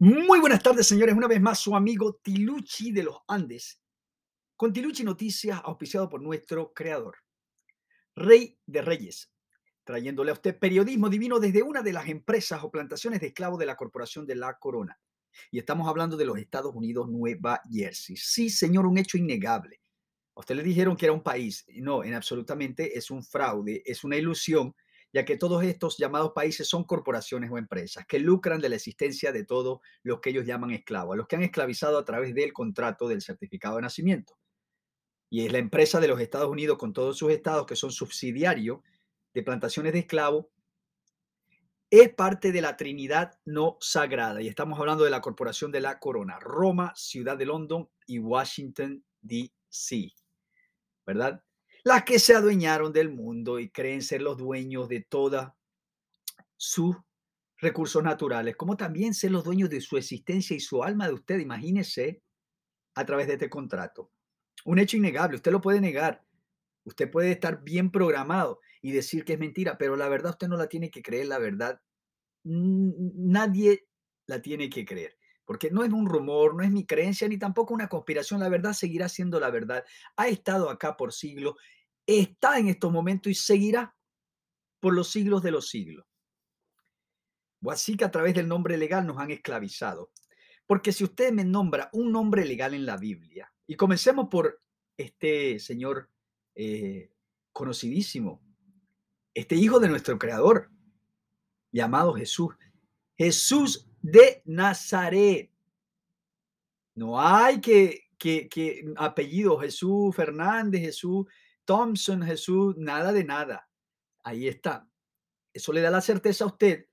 Muy buenas tardes, señores. Una vez más, su amigo Tiluchi de los Andes, con Tiluchi Noticias, auspiciado por nuestro creador, Rey de Reyes, trayéndole a usted periodismo divino desde una de las empresas o plantaciones de esclavos de la Corporación de la Corona. Y estamos hablando de los Estados Unidos, Nueva Jersey. Sí, señor, un hecho innegable. A usted le dijeron que era un país. No, en absolutamente es un fraude, es una ilusión ya que todos estos llamados países son corporaciones o empresas que lucran de la existencia de todos los que ellos llaman esclavos, a los que han esclavizado a través del contrato del certificado de nacimiento. Y es la empresa de los Estados Unidos con todos sus estados que son subsidiarios de plantaciones de esclavos, es parte de la Trinidad no sagrada. Y estamos hablando de la Corporación de la Corona, Roma, Ciudad de London y Washington, D.C. ¿Verdad? Las que se adueñaron del mundo y creen ser los dueños de todos sus recursos naturales, como también ser los dueños de su existencia y su alma de usted. Imagínese a través de este contrato. Un hecho innegable, usted lo puede negar. Usted puede estar bien programado y decir que es mentira, pero la verdad usted no la tiene que creer, la verdad nadie la tiene que creer porque no es un rumor, no es mi creencia, ni tampoco una conspiración, la verdad seguirá siendo la verdad. Ha estado acá por siglos, está en estos momentos y seguirá por los siglos de los siglos. O así que a través del nombre legal nos han esclavizado. Porque si usted me nombra un nombre legal en la Biblia, y comencemos por este señor eh, conocidísimo, este hijo de nuestro creador, llamado Jesús, Jesús de Nazaret. No hay que, que, que apellido Jesús Fernández, Jesús Thompson, Jesús, nada de nada. Ahí está. Eso le da la certeza a usted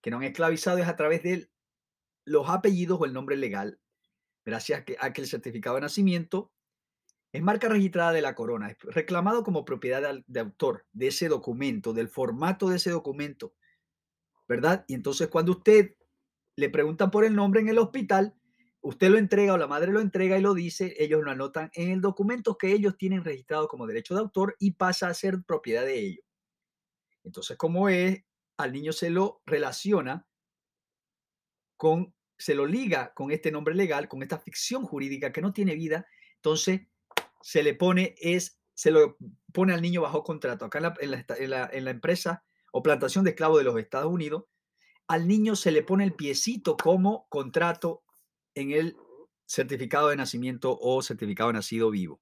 que no han esclavizado es a través de los apellidos o el nombre legal, gracias a que el certificado de nacimiento es marca registrada de la corona, es reclamado como propiedad de autor de ese documento, del formato de ese documento, ¿verdad? Y entonces cuando usted le preguntan por el nombre en el hospital, usted lo entrega o la madre lo entrega y lo dice, ellos lo anotan en el documento que ellos tienen registrado como derecho de autor y pasa a ser propiedad de ellos. Entonces, como es, al niño se lo relaciona con, se lo liga con este nombre legal, con esta ficción jurídica que no tiene vida, entonces se le pone, es, se lo pone al niño bajo contrato. Acá en la, en la, en la empresa o plantación de esclavos de los Estados Unidos, al niño se le pone el piecito como contrato en el certificado de nacimiento o certificado nacido vivo.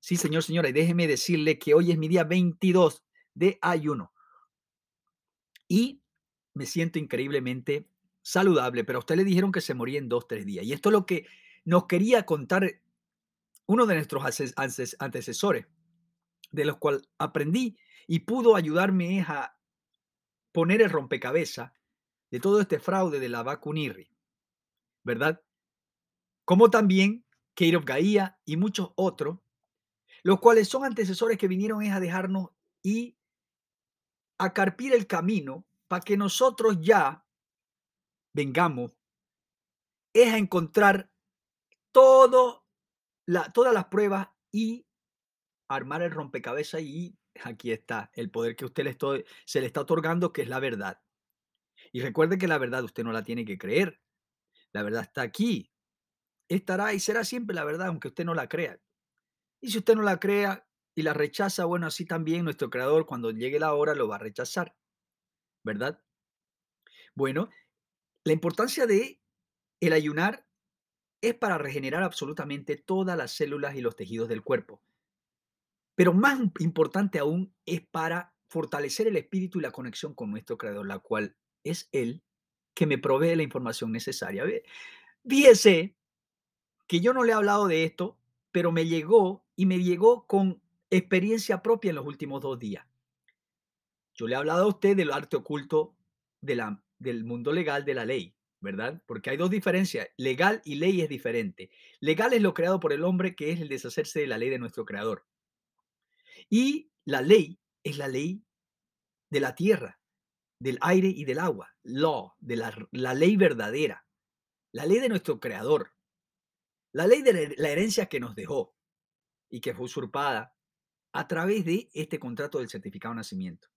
Sí, señor, señora, y déjeme decirle que hoy es mi día 22 de ayuno y me siento increíblemente saludable, pero a usted le dijeron que se moría en dos, tres días. Y esto es lo que nos quería contar uno de nuestros antecesores, de los cuales aprendí y pudo ayudarme a poner el rompecabezas de todo este fraude de la vacunirri, ¿verdad? Como también Keirov Gaía y muchos otros, los cuales son antecesores que vinieron a dejarnos y a carpir el camino para que nosotros ya vengamos, es a encontrar la, todas las pruebas y armar el rompecabezas y aquí está el poder que usted le se le está otorgando, que es la verdad. Y recuerde que la verdad usted no la tiene que creer. La verdad está aquí. Estará y será siempre la verdad, aunque usted no la crea. Y si usted no la crea y la rechaza, bueno, así también nuestro creador cuando llegue la hora lo va a rechazar. ¿Verdad? Bueno, la importancia de el ayunar es para regenerar absolutamente todas las células y los tejidos del cuerpo. Pero más importante aún es para fortalecer el espíritu y la conexión con nuestro creador, la cual es Él que me provee la información necesaria. Fíjese que yo no le he hablado de esto, pero me llegó y me llegó con experiencia propia en los últimos dos días. Yo le he hablado a usted del arte oculto del mundo legal de la ley, ¿verdad? Porque hay dos diferencias. Legal y ley es diferente. Legal es lo creado por el hombre, que es el deshacerse de la ley de nuestro creador. Y la ley es la ley de la tierra, del aire y del agua, la, ley verdadera, la ley de nuestro creador, la ley de la herencia que nos dejó y que fue usurpada a través de este contrato del certificado de nacimiento.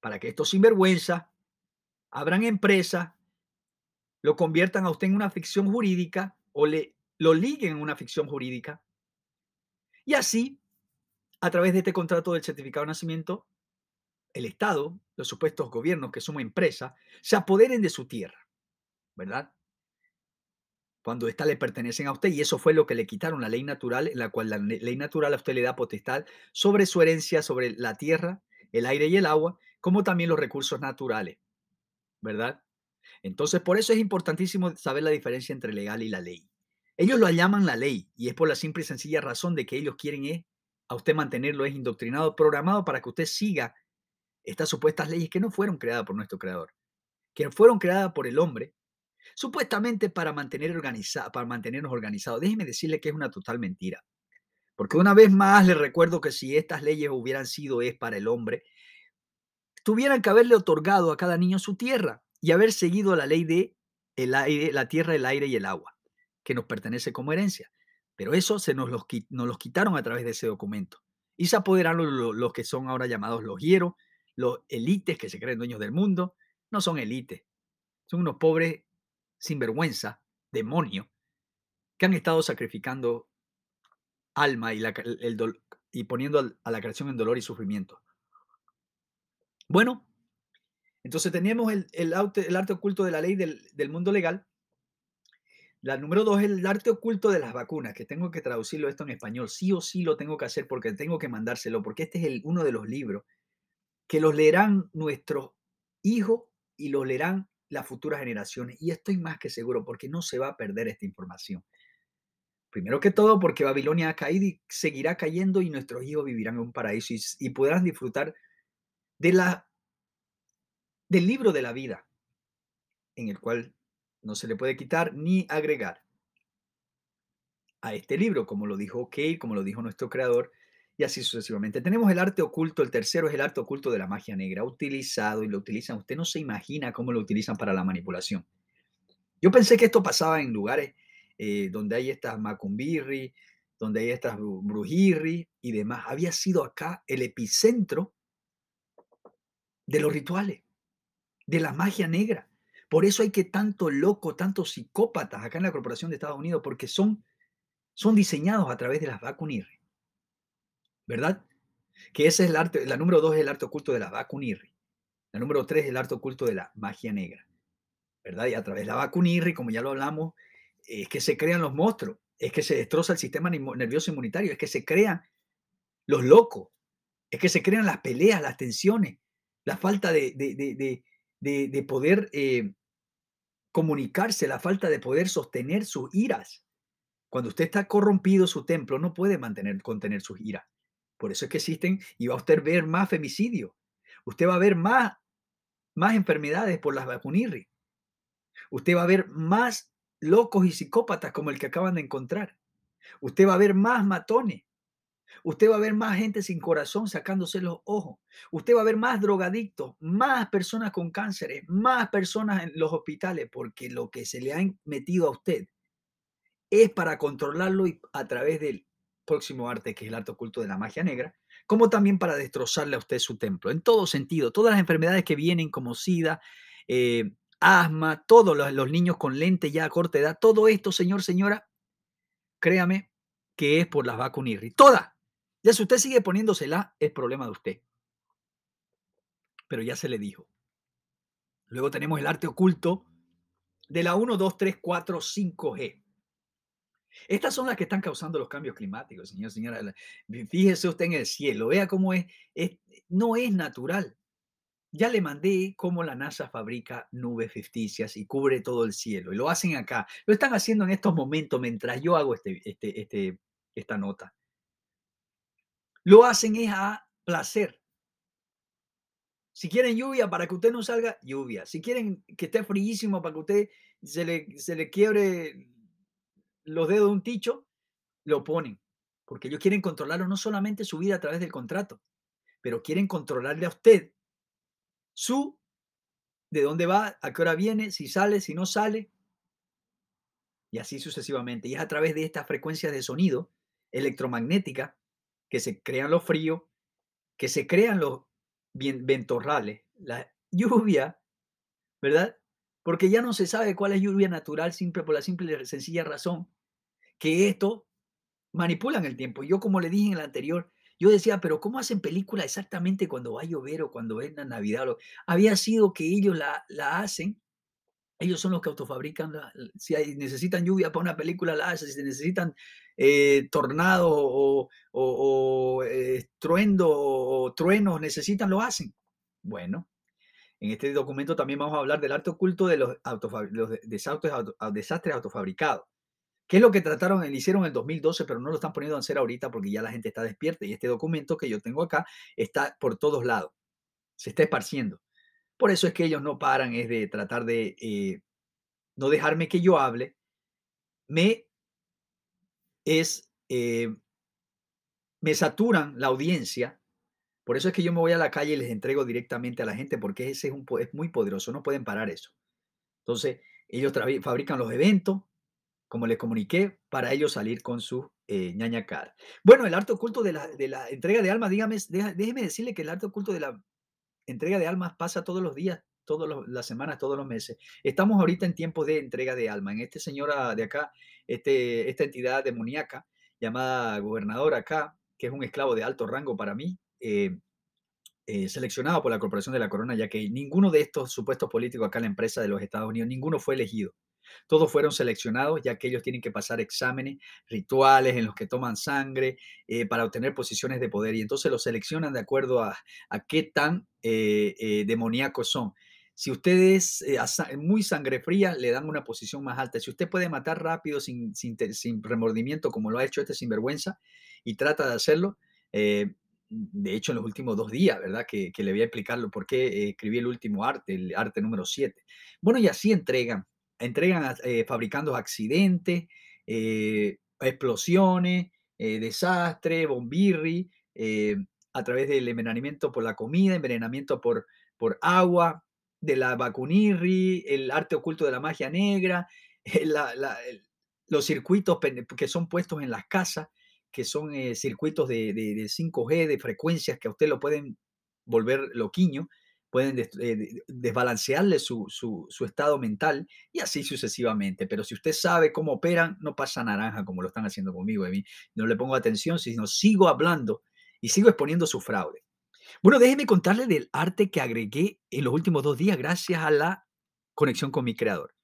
Para que estos sinvergüenza abran empresas lo conviertan a usted en una ficción jurídica o le, lo liguen en una ficción jurídica. Y así, a través de este contrato del certificado de nacimiento, el Estado, los supuestos gobiernos que somos empresa, se apoderen de su tierra, ¿verdad? Cuando ésta le pertenecen a usted, y eso fue lo que le quitaron la ley natural, en la cual la ley natural a usted le da potestad sobre su herencia, sobre la tierra, el aire y el agua, como también los recursos naturales, ¿verdad? Entonces, por eso es importantísimo saber la diferencia entre legal y la ley. Ellos lo llaman la ley y es por la simple y sencilla razón de que ellos quieren es a usted mantenerlo es indoctrinado, programado para que usted siga estas supuestas leyes que no fueron creadas por nuestro creador, que fueron creadas por el hombre, supuestamente para, mantener para mantenernos organizados. Déjeme decirle que es una total mentira. Porque una vez más le recuerdo que si estas leyes hubieran sido es para el hombre, tuvieran que haberle otorgado a cada niño su tierra y haber seguido la ley de el aire, la tierra, el aire y el agua, que nos pertenece como herencia. Pero eso se nos los, los quitaron a través de ese documento. Y se apoderaron los, los que son ahora llamados los hieros, los élites que se creen dueños del mundo. No son élites, son unos pobres sinvergüenza, demonios, que han estado sacrificando alma y, el, y poniendo a la creación en dolor y sufrimiento. Bueno, entonces tenemos el, arte, oculto de la ley del, mundo legal. La número dos es el arte oculto de las vacunas, que tengo que traducirlo esto en español. Sí o sí lo tengo que hacer porque tengo que mandárselo, porque este es uno de los libros que los leerán nuestros hijos y los leerán las futuras generaciones. Y estoy más que seguro porque no se va a perder esta información. Primero que todo porque Babilonia ha caído y seguirá cayendo y nuestros hijos vivirán en un paraíso y, podrán disfrutar de la, del libro de la vida, en el cual no se le puede quitar ni agregar a este libro, como lo dijo Kay, como lo dijo nuestro creador, así sucesivamente. Tenemos el arte oculto, el tercero es el arte oculto de la magia negra, utilizado y lo utilizan, usted no se imagina cómo lo utilizan para la manipulación. Yo pensé que esto pasaba en lugares eh, donde hay estas macumbirri, donde hay estas brujirri y demás. Había sido acá el epicentro de los rituales, de la magia negra. Por eso hay que tanto loco, tantos psicópatas acá en la Corporación de Estados Unidos, porque son, son diseñados a través de las vacunirri. ¿Verdad? Que ese es el arte, la número dos es el arte oculto de la vacunirri. La número tres es el arte oculto de la magia negra, ¿verdad? Y a través de la vacunirri, como ya lo hablamos, es que se crean los monstruos, es que se destroza el sistema nervioso inmunitario, es que se crean los locos, es que se crean las peleas, las tensiones, la falta de, de, poder eh, comunicarse, la falta de poder sostener sus iras. Cuando usted está corrompido, su templo no puede mantener, contener sus iras. Por eso es que existen y va a usted ver más femicidio. Usted va a ver más, más enfermedades por las vacunirri. Usted va a ver más locos y psicópatas como el que acaban de encontrar. Usted va a ver más matones. Usted va a ver más gente sin corazón sacándose los ojos. Usted va a ver más drogadictos, más personas con cánceres, más personas en los hospitales, porque lo que se le ha metido a usted es para controlarlo a través del próximo arte, que es el arte oculto de la magia negra, como también para destrozarle a usted su templo, en todo sentido. Todas las enfermedades que vienen como SIDA, eh, asma, todos los, niños con lente ya a corta edad, todo esto, señor, señora, créame que es por las vacunas Toda. Ya si usted sigue poniéndosela, es problema de usted. Pero ya se le dijo. Luego tenemos el arte oculto de la 1, 2, 3, 4, 5G. Estas son las que están causando los cambios climáticos, señor, señora. Fíjese usted en el cielo, vea cómo es, no es natural. Ya le mandé cómo la NASA fabrica nubes ficticias y cubre todo el cielo. Y lo hacen acá. Lo están haciendo en estos momentos mientras yo hago este, este, este, esta nota. Lo hacen es a placer. Si quieren lluvia para que usted no salga, lluvia. Si quieren que esté fríísimo para que usted se le, se le quiebre los dedos de un ticho, lo ponen, porque ellos quieren controlarlo no solamente su vida a través del contrato, pero quieren controlarle a usted su, de dónde va, a qué hora viene, si sale, si no sale, y así sucesivamente. Y es a través de estas frecuencias de sonido electromagnética que se crean los fríos, que se crean los ventorrales, la lluvia, ¿verdad? Porque ya no se sabe cuál es lluvia natural, simple por la simple y sencilla razón que esto manipulan el tiempo. Yo, como le dije en el anterior, yo decía, pero ¿cómo hacen película exactamente cuando va a llover o cuando es la Navidad? Había sido que ellos la, hacen, ellos son los que autofabrican, si necesitan lluvia para una película, la hacen, si necesitan eh, tornados o, o, o, eh, truendo o truenos, necesitan, lo hacen. Bueno, en este documento también vamos a hablar del arte oculto de los, los de- desastres, auto- desastres autofabricados. ¿Qué es lo que trataron, hicieron en el 2012, pero no lo están poniendo a hacer ahorita porque ya la gente está despierta y este documento que yo tengo acá está por todos lados, se está esparciendo. Por eso es que ellos no paran, es de tratar de eh, no dejarme que yo hable, me es, eh, me saturan la audiencia. Por eso es que yo me voy a la calle y les entrego directamente a la gente porque ese es, un, es muy poderoso, no pueden parar eso. Entonces, ellos fabrican los eventos, como les comuniqué, para ellos salir con su eh, ñaña cara. Bueno, el arte oculto de la, de la entrega de almas, dígame, déjeme decirle que el arte oculto de la entrega de almas pasa todos los días, todas las semanas, todos los meses. Estamos ahorita en tiempos de entrega de alma. En este señor ah, de acá, este, esta entidad demoníaca llamada gobernador acá, que es un esclavo de alto rango para mí, eh, eh, seleccionado por la Corporación de la Corona, ya que ninguno de estos supuestos políticos acá en la empresa de los Estados Unidos, ninguno fue elegido. Todos fueron seleccionados, ya que ellos tienen que pasar exámenes, rituales en los que toman sangre eh, para obtener posiciones de poder. Y entonces los seleccionan de acuerdo a, a qué tan demoníacos son. Si usted es muy sangre fría, le dan una posición más alta. Si usted puede matar rápido, sin, sin, sin remordimiento, como lo ha hecho este sinvergüenza, y trata de hacerlo, eh, de hecho, en los últimos dos días, ¿verdad? Que, que le voy a explicarlo por qué escribí el último arte, el arte número 7. Bueno, y así entregan, entregan a- eh, fabricando accidentes, eh, explosiones, eh, desastre, bombirri, eh, a través del envenenamiento por la comida, envenenamiento por, por agua, de la vacunirri, el arte oculto de la magia negra, los circuitos que son puestos en las casas que son eh, circuitos de, de, de 5G, de frecuencias que a usted lo pueden volver loquiño, pueden eh, de- desbalancearle su, estado mental y así sucesivamente. Pero si usted sabe cómo operan, no pasa naranja como lo están haciendo conmigo. Mí no le pongo atención, sino sigo hablando y sigo exponiendo su fraude. Bueno, déjeme contarle del arte que agregué en los últimos dos días gracias a la conexión con mi creador.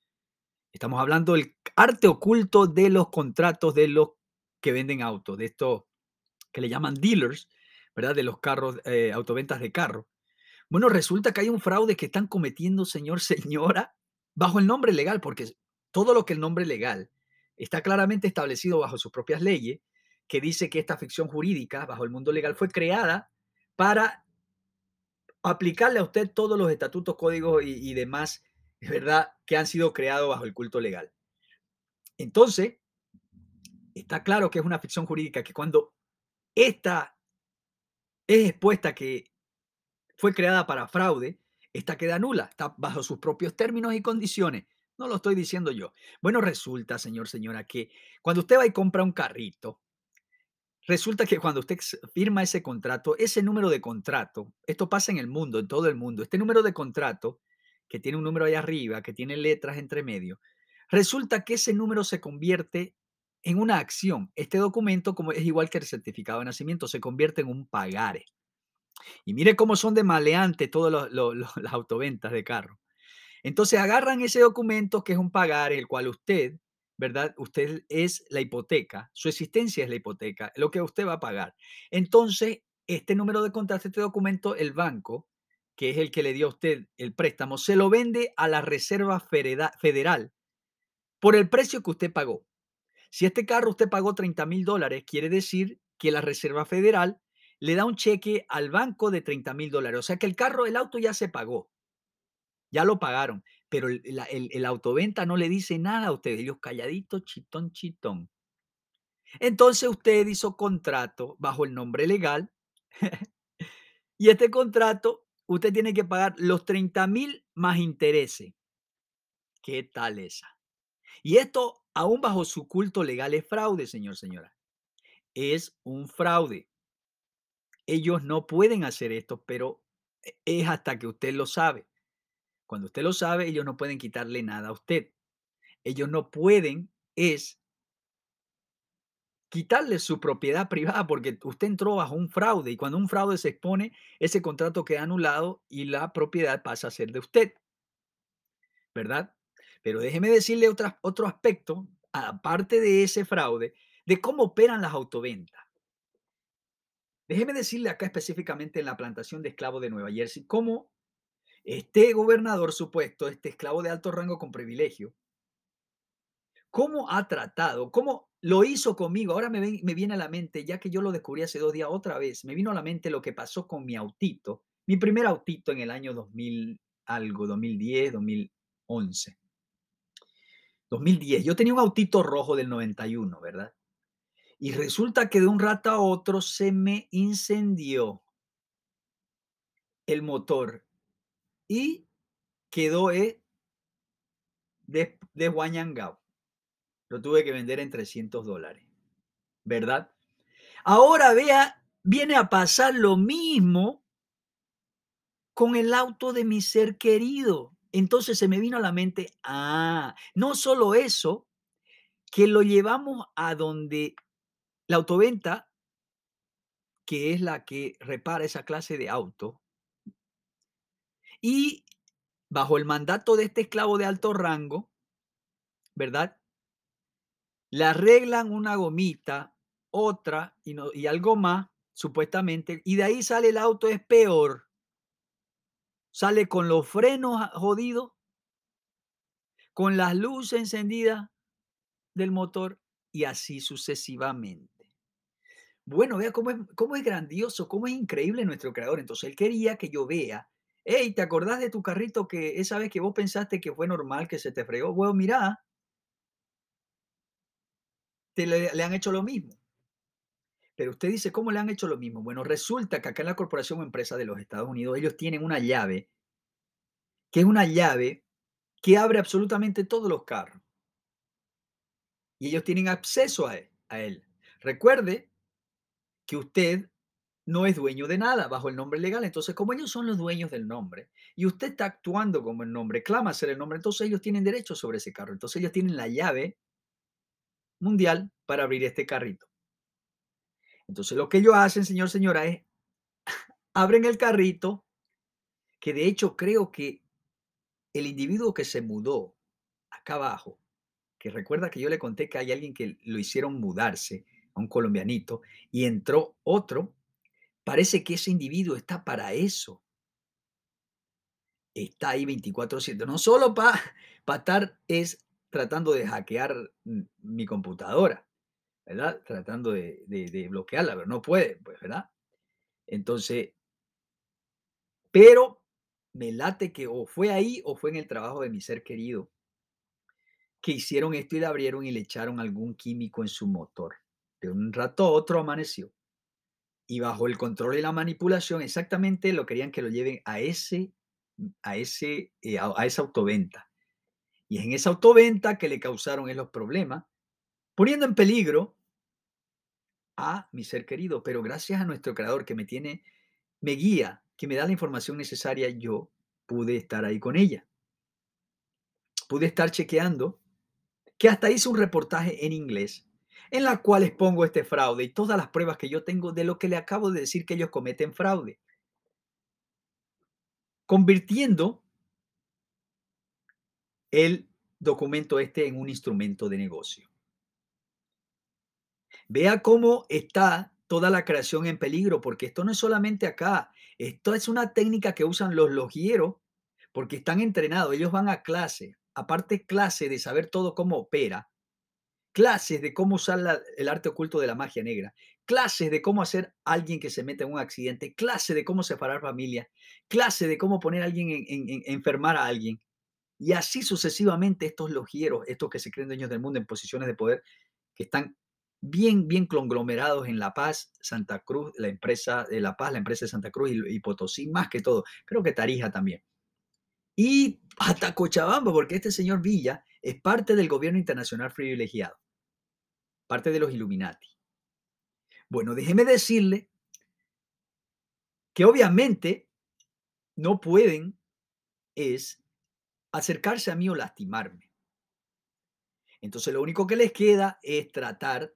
Estamos hablando del arte oculto de los contratos de los que venden autos, de estos que le llaman dealers, ¿verdad? De los carros, eh, autoventas de carro. Bueno, resulta que hay un fraude que están cometiendo, señor, señora, bajo el nombre legal, porque todo lo que el nombre legal está claramente establecido bajo sus propias leyes, que dice que esta ficción jurídica bajo el mundo legal fue creada para aplicarle a usted todos los estatutos, códigos y, y demás, ¿verdad? Que han sido creados bajo el culto legal. Entonces, está claro que es una ficción jurídica que cuando esta es expuesta que fue creada para fraude, esta queda nula, está bajo sus propios términos y condiciones. No lo estoy diciendo yo. Bueno, resulta, señor, señora, que cuando usted va y compra un carrito, resulta que cuando usted firma ese contrato, ese número de contrato, esto pasa en el mundo, en todo el mundo, este número de contrato, que tiene un número ahí arriba, que tiene letras entre medio, resulta que ese número se convierte en una acción. Este documento, como es igual que el certificado de nacimiento, se convierte en un pagare. Y mire cómo son de maleante todas las autoventas de carro. Entonces agarran ese documento que es un pagar, el cual usted, ¿verdad? Usted es la hipoteca, su existencia es la hipoteca, lo que usted va a pagar. Entonces, este número de contrato, este documento, el banco, que es el que le dio a usted el préstamo, se lo vende a la Reserva Federal por el precio que usted pagó. Si este carro usted pagó 30 mil dólares, quiere decir que la Reserva Federal le da un cheque al banco de 30 mil dólares. O sea que el carro, el auto ya se pagó, ya lo pagaron, pero el, autoventa no le dice nada a usted, ellos calladitos, chitón, chitón. Entonces usted hizo contrato bajo el nombre legal y este contrato usted tiene que pagar los 30 mil más intereses. ¿Qué tal esa? Y esto, aún bajo su culto legal, es fraude, señor, señora. Es un fraude. Ellos no pueden hacer esto, pero e- es hasta que usted lo sabe. Cuando usted lo sabe, ellos no pueden quitarle nada a usted. Ellos no pueden es quitarle su propiedad privada porque usted entró bajo un fraude y cuando un fraude se expone, ese contrato queda anulado y la propiedad pasa a ser de usted. ¿Verdad? Pero déjeme decirle otro aspecto, aparte de ese fraude, de cómo operan las autoventas. Déjeme decirle acá específicamente en la plantación de esclavos de Nueva Jersey, cómo este gobernador supuesto, este esclavo de alto rango con privilegio, cómo ha tratado, cómo lo hizo conmigo. Ahora me, me, viene a la mente, ya que yo lo descubrí hace dos días otra vez, me vino a la mente lo que pasó con mi autito, mi primer autito en el año 2000, algo, 2010, 2011. 2010. Yo tenía un autito rojo del 91, ¿verdad? Y resulta que de un rato a otro se me incendió el motor y quedó eh, de, de. Lo tuve que vender en 300 dólares, ¿verdad? Ahora vea, viene a pasar lo mismo con el auto de mi ser querido. Entonces se me vino a la mente, ah, no solo eso, que lo llevamos a donde la autoventa, que es la que repara esa clase de auto, y bajo el mandato de este esclavo de alto rango, ¿verdad? Le arreglan una gomita, otra y, no, y algo más, supuestamente, y de ahí sale el auto, es peor. Sale con los frenos jodidos, con las luces encendidas del motor y así sucesivamente. Bueno, vea cómo es, cómo es grandioso, cómo es increíble nuestro creador. Entonces él quería que yo vea, hey, ¿te acordás de tu carrito que esa vez que vos pensaste que fue normal que se te fregó? Bueno, mira, te le han hecho lo mismo. Pero usted dice, ¿cómo le han hecho lo mismo? Bueno, resulta que acá en la Corporación o Empresa de los Estados Unidos, ellos tienen una llave, que es una llave que abre absolutamente todos los carros. Y ellos tienen acceso a él. A él. Recuerde que usted no es dueño de nada bajo el nombre legal. Entonces, como ellos son los dueños del nombre y usted está actuando como el nombre, clama ser el nombre, entonces ellos tienen derecho sobre ese carro. Entonces ellos tienen la llave mundial para abrir este carrito. Entonces lo que ellos hacen, señor, señora, es abren el carrito, que de hecho creo que el individuo que se mudó acá abajo, que recuerda que yo le conté que hay alguien que lo hicieron mudarse, a un colombianito, y entró otro, parece que ese individuo está para eso. Está ahí 24/7, no solo para estar es tratando de hackear mi computadora, ¿verdad? Tratando de, de, bloquearla, pero no puede, pues, ¿verdad? Entonces, pero me late que o fue ahí o fue en el trabajo de mi ser querido que hicieron esto y le abrieron y le echaron algún químico en su motor. De un rato a otro amaneció. Y bajo el control y la manipulación, exactamente lo querían que lo lleven a ese, a ese, eh, a, esa autoventa. Y es en esa autoventa que le causaron esos problemas, poniendo en peligro a mi ser querido. Pero gracias a nuestro creador que me tiene, me guía, que me da la información necesaria, yo pude estar ahí con ella. Pude estar chequeando que hasta hice un reportaje en inglés en la cual expongo este fraude y todas las pruebas que yo tengo de lo que le acabo de decir que ellos cometen fraude. Convirtiendo el documento este en un instrumento de negocio. Vea cómo está toda la creación en peligro, porque esto no es solamente acá, esto es una técnica que usan los logieros porque están entrenados, ellos van a clase, aparte clase de saber todo cómo opera, clases de cómo usar el arte oculto de la magia negra, clases de cómo hacer alguien que se mete en un accidente, clase de cómo separar familias, clase de cómo poner a alguien en, en, enfermar a alguien. Y así sucesivamente estos logieros, estos que se creen dueños del mundo en posiciones de poder, que están bien, bien conglomerados en La Paz, Santa Cruz, la empresa de La Paz, la empresa de Santa Cruz y, Potosí, más que todo. Creo que Tarija también. Y hasta Cochabamba, porque este señor Villa es parte del gobierno internacional privilegiado parte de los Illuminati. Bueno, déjeme decirle que obviamente no pueden es acercarse a mí o lastimarme. Entonces lo único que les queda es tratar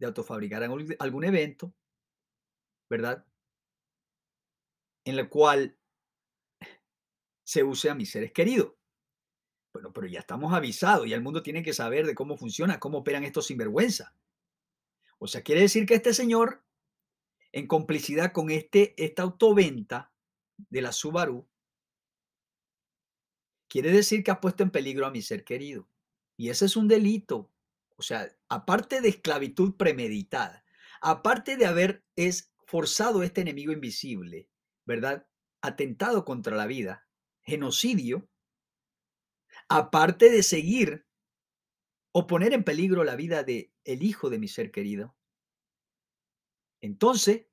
de autofabricar algún evento, ¿verdad? En el cual se use a mis seres queridos. Bueno, pero ya estamos avisados, y el mundo tiene que saber de cómo funciona, cómo operan estos sinvergüenza. O sea, quiere decir que este señor, en complicidad con este, esta autoventa de la Subaru, quiere decir que ha puesto en peligro a mi ser querido. Y ese es un delito. O sea, aparte de esclavitud premeditada, aparte de haber es forzado este enemigo invisible, ¿verdad? Atentado contra la vida, genocidio, aparte de seguir o poner en peligro la vida de el hijo de mi ser querido. Entonces,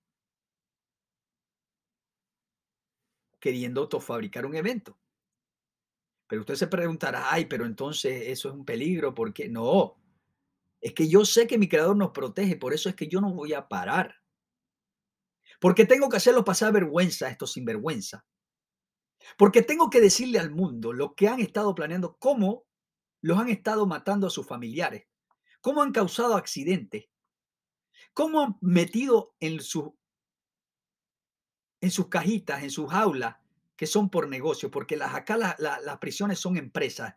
queriendo autofabricar un evento. Pero usted se preguntará, ay, pero entonces eso es un peligro, ¿por qué? No, es que yo sé que mi creador nos protege, por eso es que yo no voy a parar. Porque tengo que hacerlo pasar vergüenza a estos sinvergüenza. Porque tengo que decirle al mundo lo que han estado planeando, cómo los han estado matando a sus familiares, cómo han causado accidentes, cómo han metido en, su, en sus cajitas, en sus jaulas, que son por negocio, porque las, acá las prisiones son empresas,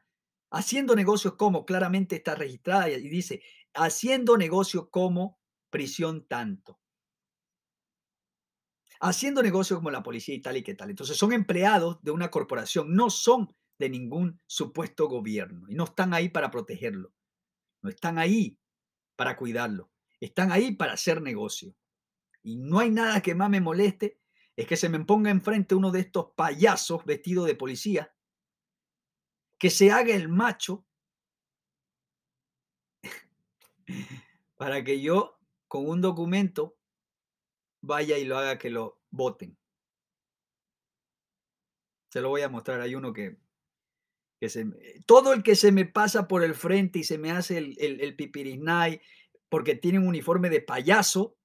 haciendo negocios como, claramente está registrada y dice, haciendo negocios como prisión tanto. Haciendo negocios como la policía y tal y qué tal. Entonces son empleados de una corporación, no son de ningún supuesto gobierno y no están ahí para protegerlo. No están ahí para cuidarlo. Están ahí para hacer negocio. Y no hay nada que más me moleste es que se me ponga enfrente uno de estos payasos vestidos de policía, que se haga el macho para que yo con un documento vaya y lo haga que lo voten. Se lo voy a mostrar. Hay uno que, que se, todo el que se me pasa por el frente y se me hace el, el, porque tiene un uniforme de payaso,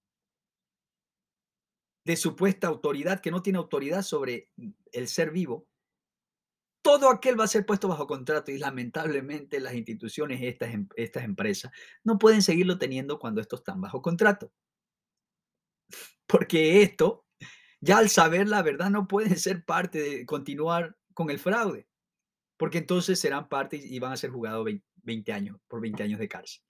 de supuesta autoridad, que no tiene autoridad sobre el ser vivo, todo aquel va a ser puesto bajo contrato y lamentablemente las instituciones, estas, em, estas empresas, no pueden seguirlo teniendo cuando estos están bajo contrato. Porque esto, ya al saber la verdad, no pueden ser parte de continuar con el fraude. Porque entonces serán parte y van a ser jugados 20 años, por 20 años de cárcel.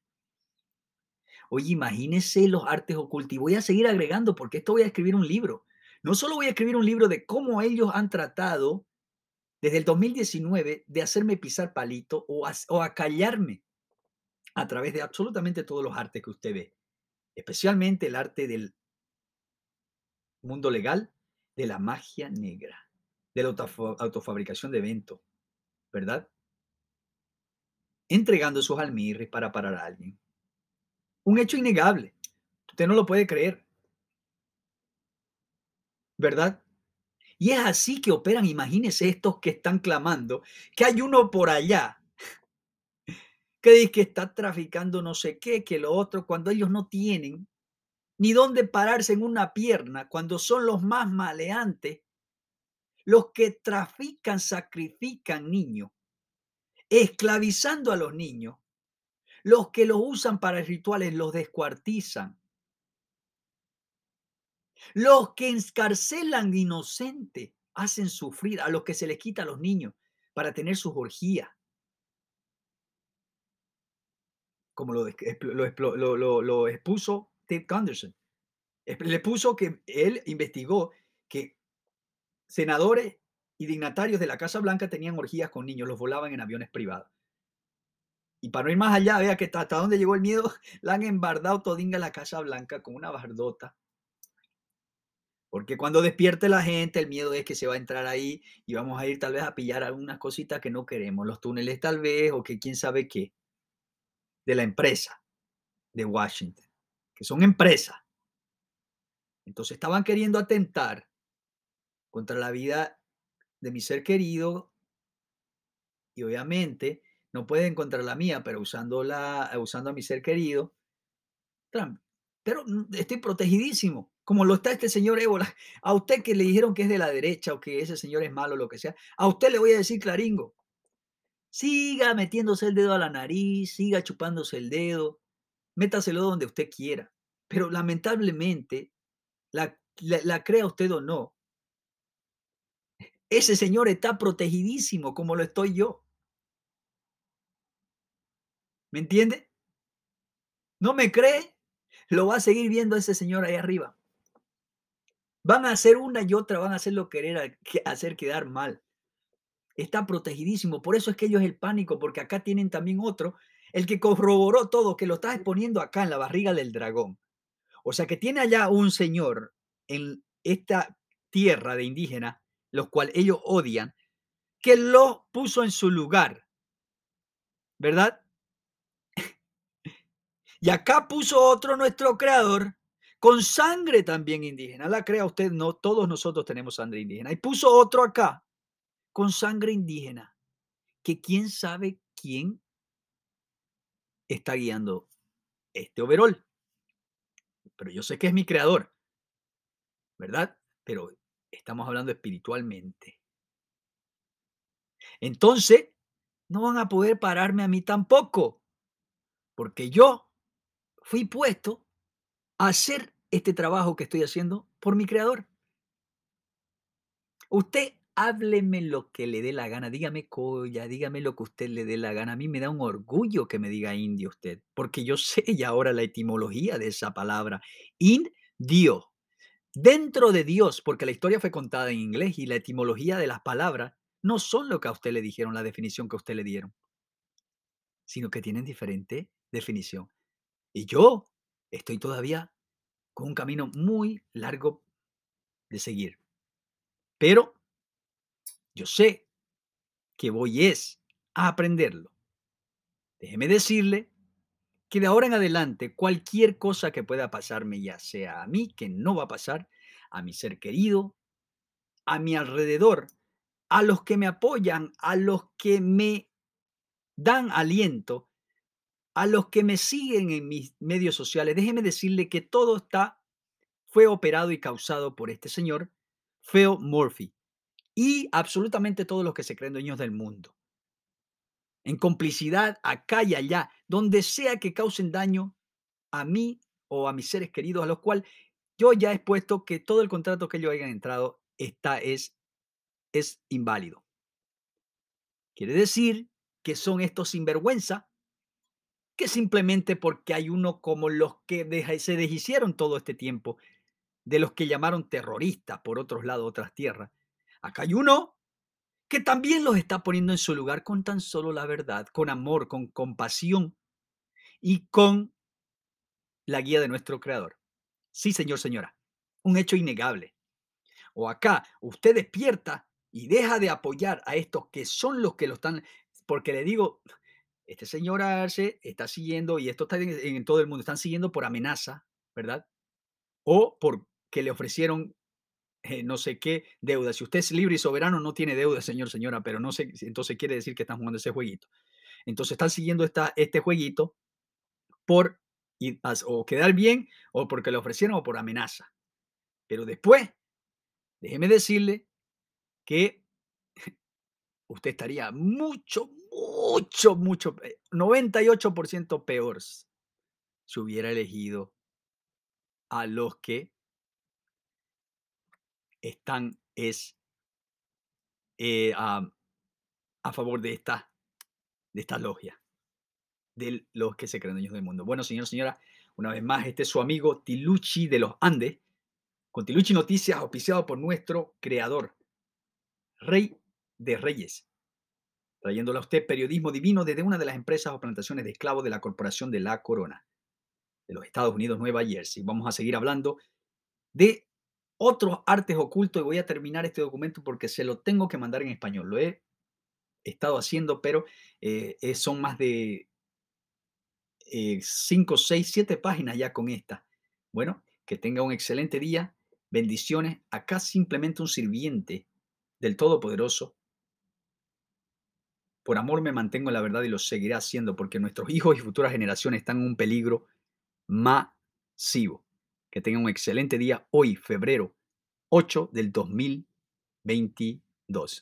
Oye, imagínese los artes ocultos. Y voy a seguir agregando porque esto voy a escribir un libro. No solo voy a escribir un libro de cómo ellos han tratado desde el 2019 de hacerme pisar palito o, o acallarme a través de absolutamente todos los artes que usted ve, especialmente el arte del mundo legal, de la magia negra, de la autofabricación de eventos, ¿verdad? Entregando sus almirres para parar a alguien. Un hecho innegable. Usted no lo puede creer. ¿Verdad? Y es así que operan, imagínense estos que están clamando, que hay uno por allá que dice que está traficando no sé qué, que lo otro, cuando ellos no tienen ni dónde pararse en una pierna, cuando son los más maleantes, los que trafican, sacrifican niños, esclavizando a los niños, los que los usan para rituales los descuartizan. Los que encarcelan inocentes hacen sufrir a los que se les quita a los niños para tener sus orgías. Como lo, lo, expuso Ted Gunderson. Le puso que él investigó que senadores y dignatarios de la Casa Blanca tenían orgías con niños, los volaban en aviones privados. Y para no ir más allá, vea que hasta dónde llegó el miedo, la han embardado todinga la Casa Blanca con una bardota. Porque cuando despierte la gente, el miedo es que se va a entrar ahí y vamos a ir tal vez a pillar algunas cositas que no queremos, los túneles tal vez, o que quién sabe qué, de la empresa de Washington, que son empresas. Entonces estaban queriendo atentar contra la vida de mi ser querido y obviamente no puede encontrar la mía, pero usando, la, usando a mi ser querido, pero estoy protegidísimo, como lo está este señor Ébola. A usted que le dijeron que es de la derecha o que ese señor es malo, lo que sea, a usted le voy a decir claringo. Siga metiéndose el dedo a la nariz, siga chupándose el dedo, métaselo donde usted quiera. Pero lamentablemente, la, la, la crea usted o no, ese señor está protegidísimo como lo estoy yo. ¿Me entiende? ¿No me cree? Lo va a seguir viendo ese señor ahí arriba. Van a hacer una y otra, van a hacerlo querer hacer quedar mal. Está protegidísimo. Por eso es que ellos el pánico, porque acá tienen también otro, el que corroboró todo, que lo está exponiendo acá en la barriga del dragón. O sea que tiene allá un señor en esta tierra de indígena, los cuales ellos odian, que lo puso en su lugar. ¿Verdad? Y acá puso otro nuestro creador con sangre también indígena. La crea usted, no, todos nosotros tenemos sangre indígena. Y puso otro acá con sangre indígena, que quién sabe quién está guiando este overall. Pero yo sé que es mi creador, ¿verdad? Pero estamos hablando espiritualmente. Entonces, no van a poder pararme a mí tampoco, porque yo fui puesto hacer este trabajo que estoy haciendo por mi creador. Usted hábleme lo que le dé la gana, dígame colla, dígame lo que usted le dé la gana. A mí me da un orgullo que me diga indio usted, porque yo sé ya ahora la etimología de esa palabra, indio. Dentro de Dios, porque la historia fue contada en inglés y la etimología de las palabras no son lo que a usted le dijeron, la definición que a usted le dieron, sino que tienen diferente definición. Y yo estoy todavía con un camino muy largo de seguir. Pero yo sé que voy es a aprenderlo. Déjeme decirle que de ahora en adelante cualquier cosa que pueda pasarme, ya sea a mí, que no va a pasar, a mi ser querido, a mi alrededor, a los que me apoyan, a los que me dan aliento, a los que me siguen en mis medios sociales, déjeme decirle que todo está, fue operado y causado por este señor, Phil Murphy, y absolutamente todos los que se creen dueños del mundo. En complicidad, acá y allá, donde sea que causen daño a mí o a mis seres queridos, a los cuales yo ya he expuesto que todo el contrato que ellos hayan entrado está, es, es inválido. Quiere decir que son estos sinvergüenza que simplemente porque hay uno como los que se deshicieron todo este tiempo, de los que llamaron terroristas por otros lados, otras tierras. Acá hay uno que también los está poniendo en su lugar con tan solo la verdad, con amor, con compasión y con la guía de nuestro Creador. Sí, señor, señora, un hecho innegable. O acá usted despierta y deja de apoyar a estos que son los que lo están, porque le digo, este señor Arce está siguiendo, y esto está en, todo el mundo, están siguiendo por amenaza, ¿verdad? O porque le ofrecieron eh, no sé qué deuda. Si usted es libre y soberano, no tiene deuda, señor, señora, pero no sé, entonces quiere decir que están jugando ese jueguito. Entonces están siguiendo esta, este jueguito por o quedar bien, o porque le ofrecieron, o por amenaza. Pero después, déjeme decirle que usted estaría mucho, mucho, mucho, 98% peor si hubiera elegido a los que están es eh, a, favor de esta, de esta logia, de los que se creen dueños del mundo. Bueno, señor, señora, una vez más, este es su amigo Tiluchi de los Andes, con Tiluchi Noticias, auspiciado por nuestro creador, Rey de Reyes trayéndole a usted periodismo divino desde una de las empresas o plantaciones de esclavos de la Corporación de la Corona de los Estados Unidos, Nueva Jersey. Vamos a seguir hablando de otros artes ocultos y voy a terminar este documento porque se lo tengo que mandar en español. Lo he estado haciendo, pero eh, son más de 5, 6, 7 páginas ya con esta. Bueno, que tenga un excelente día. Bendiciones. Acá simplemente un sirviente del Todopoderoso por amor me mantengo en la verdad y lo seguiré haciendo porque nuestros hijos y futuras generaciones están en un peligro masivo. Que tengan un excelente día hoy, febrero 8 del 2022.